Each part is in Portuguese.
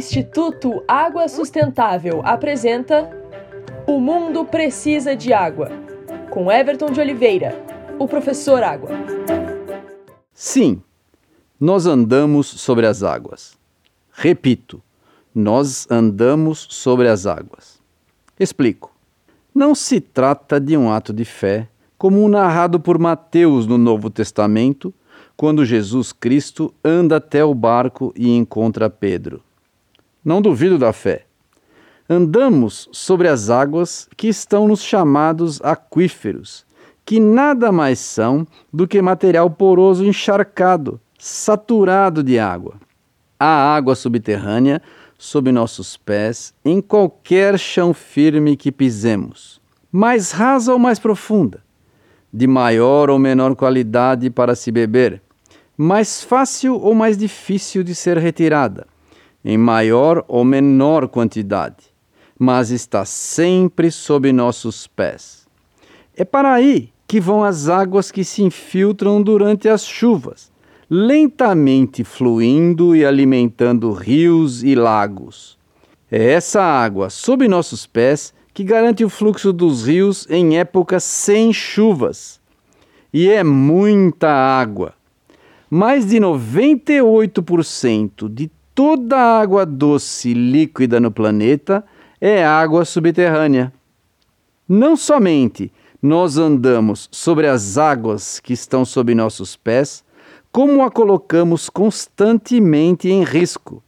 Instituto Água Sustentável apresenta O Mundo Precisa de Água, com Everton de Oliveira, o professor Água. Sim, nós andamos sobre as águas. Repito, nós andamos sobre as águas. Explico. Não se trata de um ato de fé, como narrado por Mateus no Novo Testamento, quando Jesus Cristo anda até o barco e encontra Pedro. Não duvido da fé. Andamos sobre as águas que estão nos chamados aquíferos, que nada mais são do que material poroso encharcado, saturado de água. Há água subterrânea sob nossos pés em qualquer chão firme que pisemos, mais rasa ou mais profunda, de maior ou menor qualidade para se beber mais fácil ou mais difícil de ser retirada, em maior ou menor quantidade, mas está sempre sob nossos pés. É para aí que vão as águas que se infiltram durante as chuvas, lentamente fluindo e alimentando rios e lagos. É essa água sob nossos pés que garante o fluxo dos rios em épocas sem chuvas. E é muita água mais de 98% de toda a água doce líquida no planeta é água subterrânea. Não somente nós andamos sobre as águas que estão sob nossos pés, como a colocamos constantemente em risco,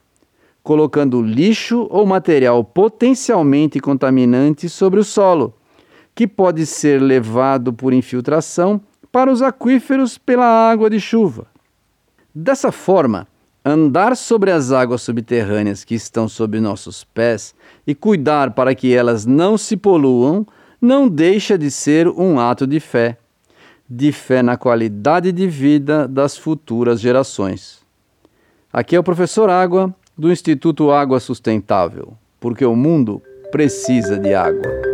colocando lixo ou material potencialmente contaminante sobre o solo, que pode ser levado por infiltração para os aquíferos pela água de chuva. Dessa forma, andar sobre as águas subterrâneas que estão sob nossos pés e cuidar para que elas não se poluam não deixa de ser um ato de fé, de fé na qualidade de vida das futuras gerações. Aqui é o professor Água do Instituto Água Sustentável, porque o mundo precisa de água.